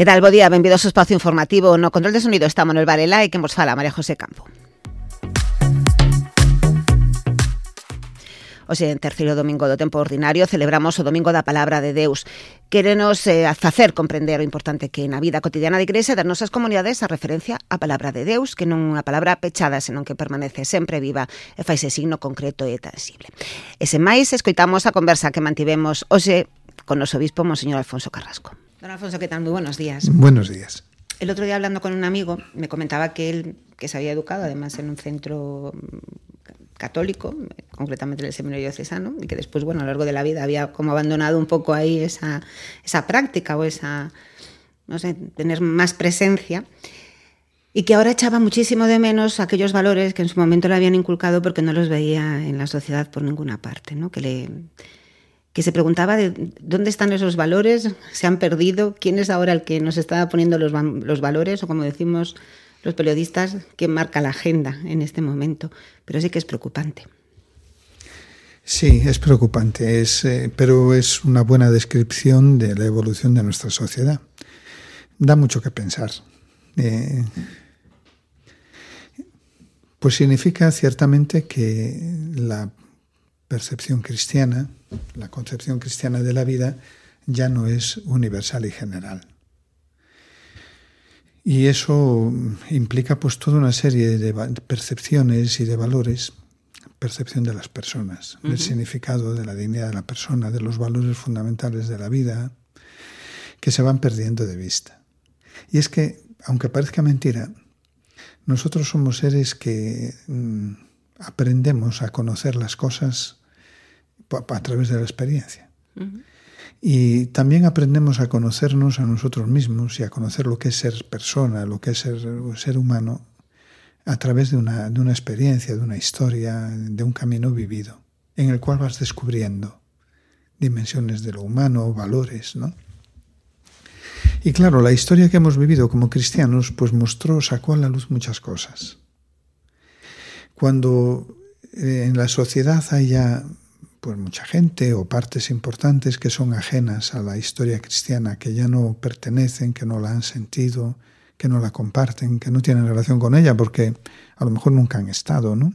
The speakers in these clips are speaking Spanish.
Que tal, bo día, benvidos ao espacio informativo No control de sonido está Manuel Varela e que vos fala María José Campo Oxe, en terceiro domingo do tempo ordinario celebramos o Domingo da Palabra de Deus. Querenos eh, facer comprender o importante que na vida cotidiana da Igrexa das nosas comunidades a referencia á palabra de Deus, que non unha palabra pechada, senón que permanece sempre viva e faise signo concreto e tangible. E sen máis, escoitamos a conversa que mantivemos hoxe con o noso bispo, Monseñor Alfonso Carrasco. Don Alfonso, ¿qué tal? Muy buenos días. Buenos días. El otro día hablando con un amigo me comentaba que él, que se había educado además en un centro católico, concretamente en el seminario diocesano, y que después, bueno, a lo largo de la vida había como abandonado un poco ahí esa, esa práctica o esa, no sé, tener más presencia, y que ahora echaba muchísimo de menos aquellos valores que en su momento le habían inculcado porque no los veía en la sociedad por ninguna parte, ¿no? Que le que se preguntaba de dónde están esos valores, se han perdido, quién es ahora el que nos está poniendo los, los valores, o como decimos los periodistas, quién marca la agenda en este momento. Pero sí que es preocupante. Sí, es preocupante, es, eh, pero es una buena descripción de la evolución de nuestra sociedad. Da mucho que pensar. Eh, pues significa ciertamente que la percepción cristiana, la concepción cristiana de la vida, ya no es universal y general. Y eso implica pues toda una serie de percepciones y de valores, percepción de las personas, uh -huh. del significado de la dignidad de la persona, de los valores fundamentales de la vida, que se van perdiendo de vista. Y es que, aunque parezca mentira, nosotros somos seres que mmm, aprendemos a conocer las cosas a través de la experiencia. Uh -huh. Y también aprendemos a conocernos a nosotros mismos y a conocer lo que es ser persona, lo que es ser, ser humano, a través de una, de una experiencia, de una historia, de un camino vivido, en el cual vas descubriendo dimensiones de lo humano, valores, ¿no? Y claro, la historia que hemos vivido como cristianos, pues mostró, sacó a la luz muchas cosas. Cuando eh, en la sociedad haya pues mucha gente o partes importantes que son ajenas a la historia cristiana, que ya no pertenecen, que no la han sentido, que no la comparten, que no tienen relación con ella porque a lo mejor nunca han estado, ¿no?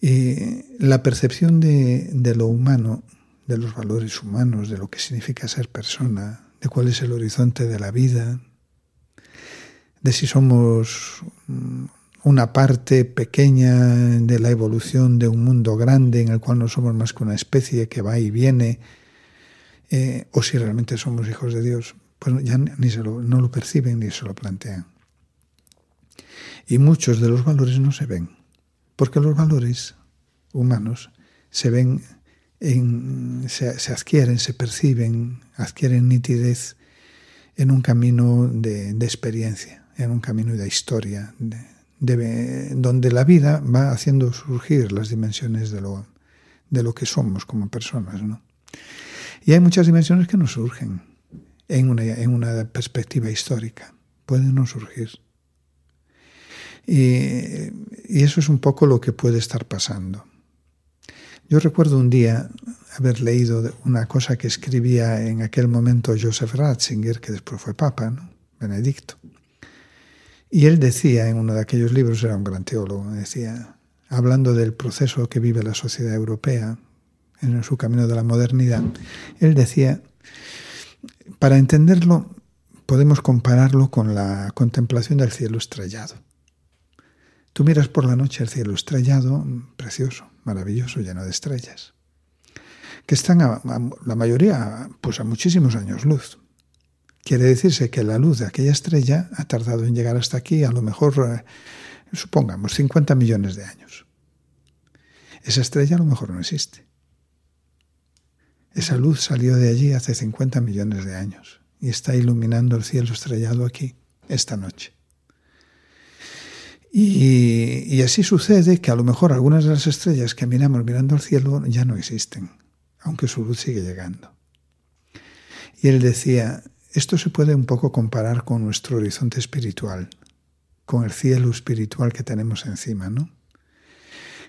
Y la percepción de, de lo humano, de los valores humanos, de lo que significa ser persona, de cuál es el horizonte de la vida, de si somos una parte pequeña de la evolución de un mundo grande en el cual no somos más que una especie que va y viene, eh, o si realmente somos hijos de Dios, pues ya ni se lo, no lo perciben ni se lo plantean. Y muchos de los valores no se ven, porque los valores humanos se ven, en, se, se adquieren, se perciben, adquieren nitidez en un camino de, de experiencia, en un camino de historia, de, de, donde la vida va haciendo surgir las dimensiones de lo, de lo que somos como personas. ¿no? Y hay muchas dimensiones que no surgen en una, en una perspectiva histórica, pueden no surgir. Y, eso es un poco lo que puede estar pasando. Yo recuerdo un día haber leído una cosa que escribía en aquel momento Joseph Ratzinger, que después fue papa. Benedicto. Y él decía en uno de aquellos libros, era un gran teólogo, decía, hablando del proceso que vive la sociedad europea en su camino de la modernidad, él decía, para entenderlo podemos compararlo con la contemplación del cielo estrellado. Tú miras por la noche el cielo estrellado, precioso, maravilloso, lleno de estrellas, que están la mayoría pues a muchísimos años luz. Quiere decirse que la luz de aquella estrella ha tardado en llegar hasta aquí, a lo mejor, eh, supongamos, 50 millones de años. esa estrella a lo mejor no existe. Esa luz salió de allí hace 50 millones de años y está iluminando el cielo estrellado aquí esta noche. Y, y, así sucede que a lo mejor algunas de las estrellas que miramos mirando al cielo ya no existen, aunque su luz sigue llegando. Y él decía, esto se puede un poco comparar con nuestro horizonte espiritual, con el cielo espiritual que tenemos encima, ¿no?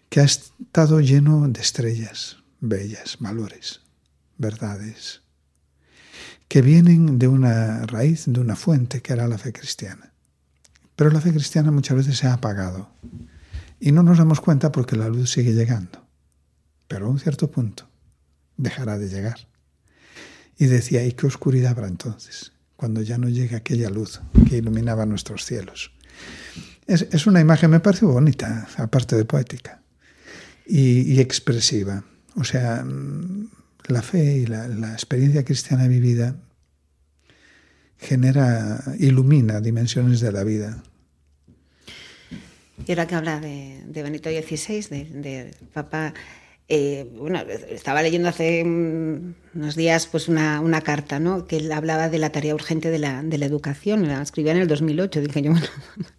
Que ha estado lleno de estrellas bellas, valores, verdades, que vienen de una raíz, de una fuente que era la fe cristiana. Pero la fe cristiana muchas veces se ha apagado y no nos damos cuenta porque la luz sigue llegando. Pero a un cierto punto dejará de llegar. Y decía, ¿y qué oscuridad habrá entonces? Cuando ya no llegue aquella luz que iluminaba nuestros cielos. Es, es una imagen, me parece bonita, aparte de poética, y, y expresiva. O sea, la fe y la, la, experiencia cristiana vivida genera, ilumina dimensiones de la vida. Y ahora que habla de, de Benito XVI, de, de Papa eh, bueno, estaba leyendo hace unos días pues una, una, carta, ¿no? Que él hablaba de la tarea urgente de la, de la educación. La escribía en el 2008. Dije yo, bueno,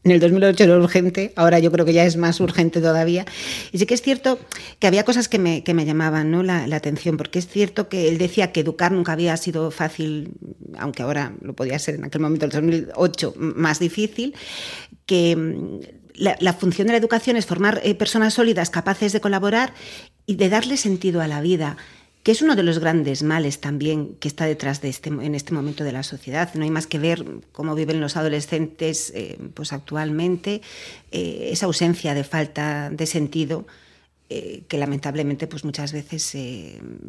en el 2008 era urgente, ahora yo creo que ya es más urgente todavía. Y sí que es cierto que había cosas que me, que me llamaban ¿no? la, atención, porque es cierto que él decía que educar nunca había sido fácil, aunque ahora lo podía ser en aquel momento, el 2008, más difícil, que la, la, función de la educación es formar eh, personas sólidas capaces de colaborar y de darle sentido a la vida, que es uno de los grandes males también que está detrás de este, en este momento de la sociedad. No hay más que ver cómo viven los adolescentes eh, pues actualmente, eh, esa ausencia de falta de sentido eh, que lamentablemente pues muchas veces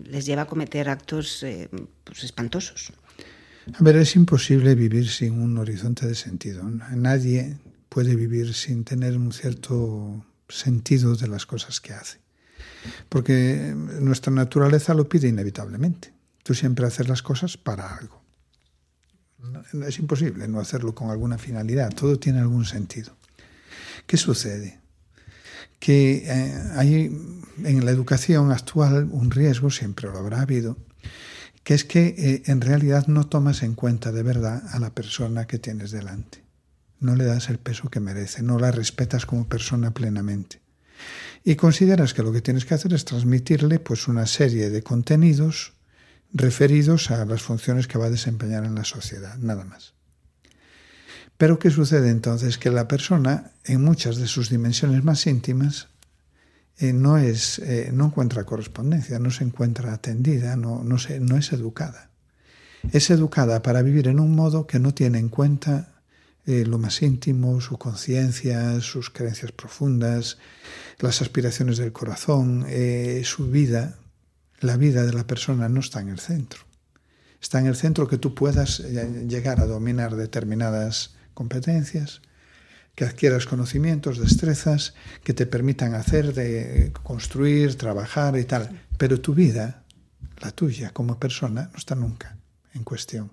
les lleva a cometer actos pues espantosos. A ver, es imposible vivir sin un horizonte de sentido. Nadie puede vivir sin tener un cierto sentido de las cosas que hace. Porque nuestra naturaleza lo pide inevitablemente. Tú siempre haces las cosas para algo. Es imposible no hacerlo con alguna finalidad. Todo tiene algún sentido. ¿Qué sucede? Que eh, hay en la educación actual un riesgo, siempre lo habrá habido, que es que eh, en realidad no tomas en cuenta de verdad a la persona que tienes delante no le das el peso que merece, no la respetas como persona plenamente. Y consideras que lo que tienes que hacer es transmitirle pues una serie de contenidos referidos a las funciones que va a desempeñar en la sociedad, nada más. Pero ¿qué sucede entonces? Que la persona, en muchas de sus dimensiones más íntimas, eh, eh, no encuentra correspondencia, no se encuentra atendida, no es educada. Es educada para vivir en un modo que no tiene en cuenta eh, lo más íntimo, su conciencia, sus creencias profundas, las aspiraciones del corazón, eh, su vida, la vida de la persona no está en el centro. Está en el centro que tú puedas eh, llegar a dominar determinadas competencias, que adquieras conocimientos, destrezas, que te permitan hacer, de construir, trabajar y tal. Pero tu vida, la tuya como persona, no está nunca en cuestión.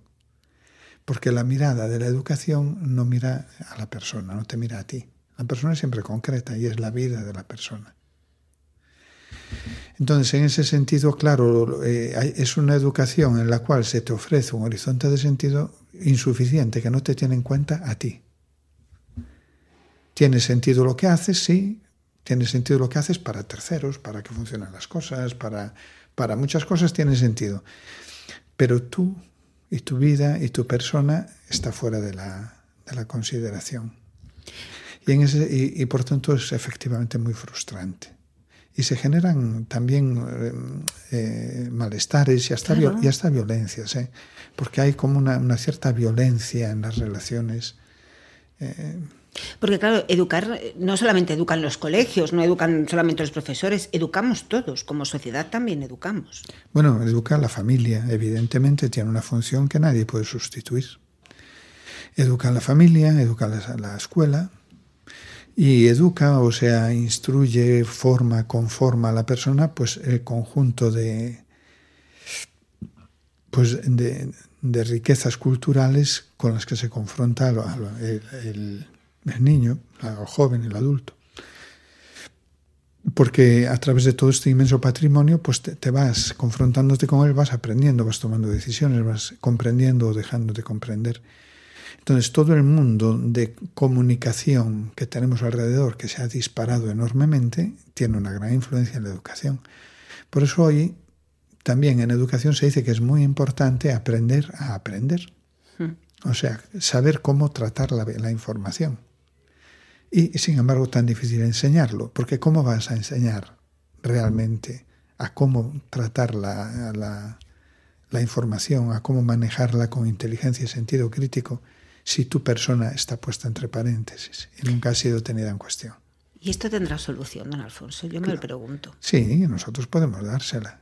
Porque la mirada de la educación no mira a la persona, no te mira a ti. La persona es siempre concreta y es la vida de la persona. Entonces, en ese sentido, claro, eh, es una educación en la cual se te ofrece un horizonte de sentido insuficiente, que no te tiene en cuenta a ti. Tiene sentido lo que haces, sí, tiene sentido lo que haces para terceros, para que funcionen las cosas, para, para muchas cosas tiene sentido. Pero tú y tu vida y tu persona está fuera de la, de la consideración. Y, en ese, y, y, por tanto es efectivamente muy frustrante. Y se generan también eh, eh, malestares y hasta, claro. y hasta violencias, ¿eh? porque hay como una, una, cierta violencia en las relaciones. Eh, porque claro, educar, no solamente educan los colegios, no educan solamente los profesores, educamos todos, como sociedad también educamos. Bueno, educa la familia, evidentemente tiene una función que nadie puede sustituir. Educa a la familia, educa a la, escuela y educa, o sea, instruye, forma, conforma a la persona, pues el conjunto de, pues de, riquezas culturales con las que se confronta el el niño, el joven, el adulto. porque a través de todo este inmenso patrimonio, pues te, te, vas confrontándote con él, vas aprendiendo, vas tomando decisiones, vas comprendiendo o dejando de comprender. Entonces, todo el mundo de comunicación que tenemos alrededor, que se ha disparado enormemente, tiene una gran influencia en la educación. Por eso hoy también en educación se dice que es muy importante aprender a aprender. O sea, saber cómo tratar la, la información. Y sin embargo tan difícil enseñarlo, porque ¿cómo vas a enseñar realmente a cómo tratar la, la, la, información, a cómo manejarla con inteligencia y sentido crítico si tu persona está puesta entre paréntesis y nunca ha sido tenida en cuestión? ¿Y esto tendrá solución, don Alfonso? Yo claro. me lo pregunto. Sí, nosotros podemos dársela.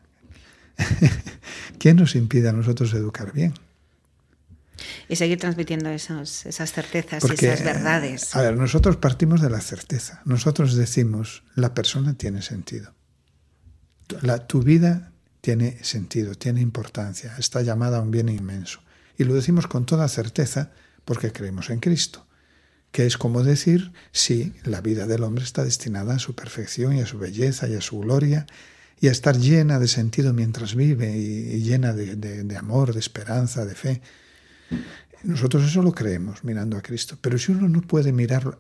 ¿Quién nos impide a nosotros educar bien? Y seguir transmitiendo esos, esas certezas, Porque, esas verdades. A ver, nosotros partimos de la certeza. Nosotros decimos, la persona tiene sentido. La, tu vida tiene sentido, tiene importancia, está llamada a un bien inmenso. Y lo decimos con toda certeza porque creemos en Cristo, que es como decir, sí, la vida del hombre está destinada a su perfección y a su belleza y a su gloria y a estar llena de sentido mientras vive y, y llena de, de, de amor, de esperanza, de fe. Nosotros eso lo creemos mirando a Cristo, pero si uno no puede mirar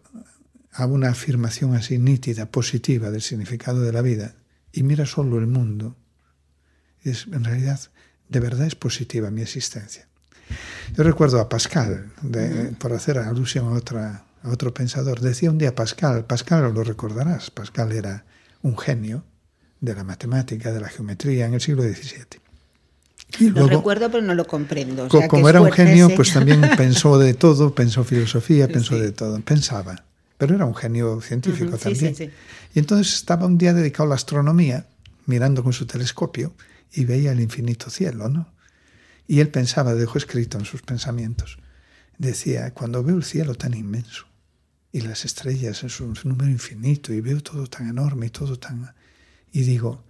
a una afirmación así nítida, positiva del significado de la vida y mira solo el mundo, es en realidad de verdad es positiva mi existencia. Yo recuerdo a Pascal, de, por hacer alusión a, otra, a otro pensador, decía un día Pascal, Pascal lo recordarás, Pascal era un genio de la matemática, de la geometría en el siglo XVII. Y luego, lo recuerdo, pero no lo comprendo. O sea, como era un genio, pues también pensó de todo, pensó filosofía, pensó sí. de todo, pensaba. Pero era un genio científico uh -huh, también. Sí, sí, y entonces estaba un día dedicado a la astronomía, mirando con su telescopio, y veía el infinito cielo, ¿no? Y él pensaba, dejó escrito en sus pensamientos, decía, cuando veo el cielo tan inmenso, y las estrellas en su número infinito, y veo todo tan enorme y todo tan... Y digo,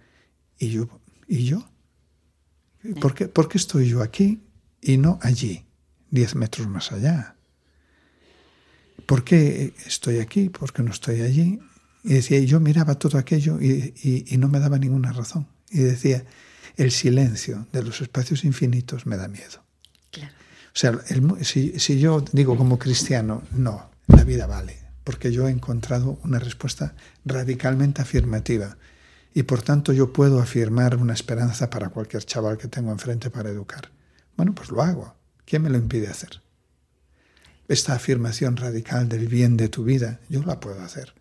¿y yo? ¿Y yo? ¿Por qué, ¿Por qué estoy yo aquí y no allí, diez metros más allá? ¿Por qué estoy aquí? ¿Por qué no estoy allí? Y decía, yo miraba todo aquello y, y, y, no me daba ninguna razón. Y decía, el silencio de los espacios infinitos me da miedo. Claro. O sea, el, si, si yo digo como cristiano, no, la vida vale, porque yo he encontrado una respuesta radicalmente afirmativa y por tanto yo puedo afirmar una esperanza para cualquier chaval que tengo enfrente para educar. Bueno, pues lo hago. ¿Quién me lo impide hacer? Esta afirmación radical del bien de tu vida, yo la puedo hacer.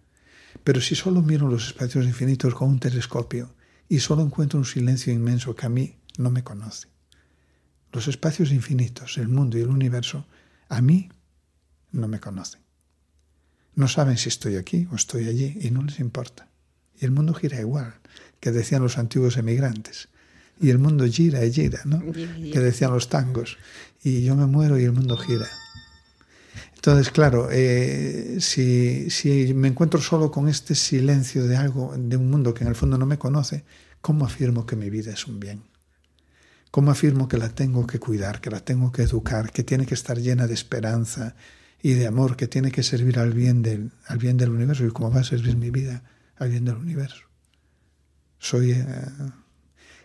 Pero si solo miro los espacios infinitos con un telescopio y solo encuentro un silencio inmenso que a mí no me conoce. Los espacios infinitos, el mundo y el universo, a mí no me conocen. No saben si estoy aquí o estoy allí y no les importa. Y el mundo gira igual, que decían los antiguos emigrantes. Y el mundo gira y gira, ¿no? Que decían los tangos. Y yo me muero y el mundo gira. Entonces, claro, eh, si, si, me encuentro solo con este silencio de algo, de un mundo que en el fondo no me conoce, ¿cómo afirmo que mi vida es un bien? ¿Cómo afirmo que la tengo que cuidar, que la tengo que educar, que tiene que estar llena de esperanza y de amor, que tiene que servir al bien del, al bien del universo? ¿Y cómo va a servir mi vida al bien del universo? Soy... Eh,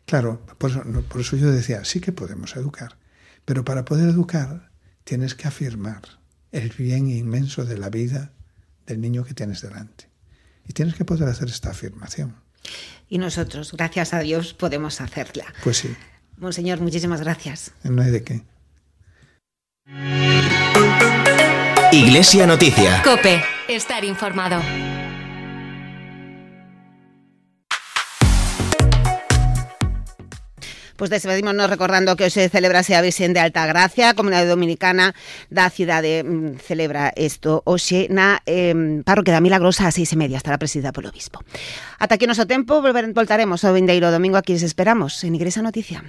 claro, por eso, por eso yo decía, sí que podemos educar, pero para poder educar tienes que afirmar el bien inmenso de la vida del niño que tienes delante. Y tienes que poder hacer esta afirmación. Y nosotros, gracias a Dios, podemos hacerla. Pues sí. Monseñor, muchísimas gracias. No hay de qué. Iglesia Noticia. Cope, estar informado. Pues despedimos recordando que hoy se celebra a Virgen de Alta Gracia, Comunidade Dominicana da cidade mm, celebra isto hoxe na eh, parroquia da Milagrosa a seis e media, estará presidida polo obispo. Ata aquí o noso tempo, volver, voltaremos o vindeiro domingo aquí les esperamos en Igrexa Noticia.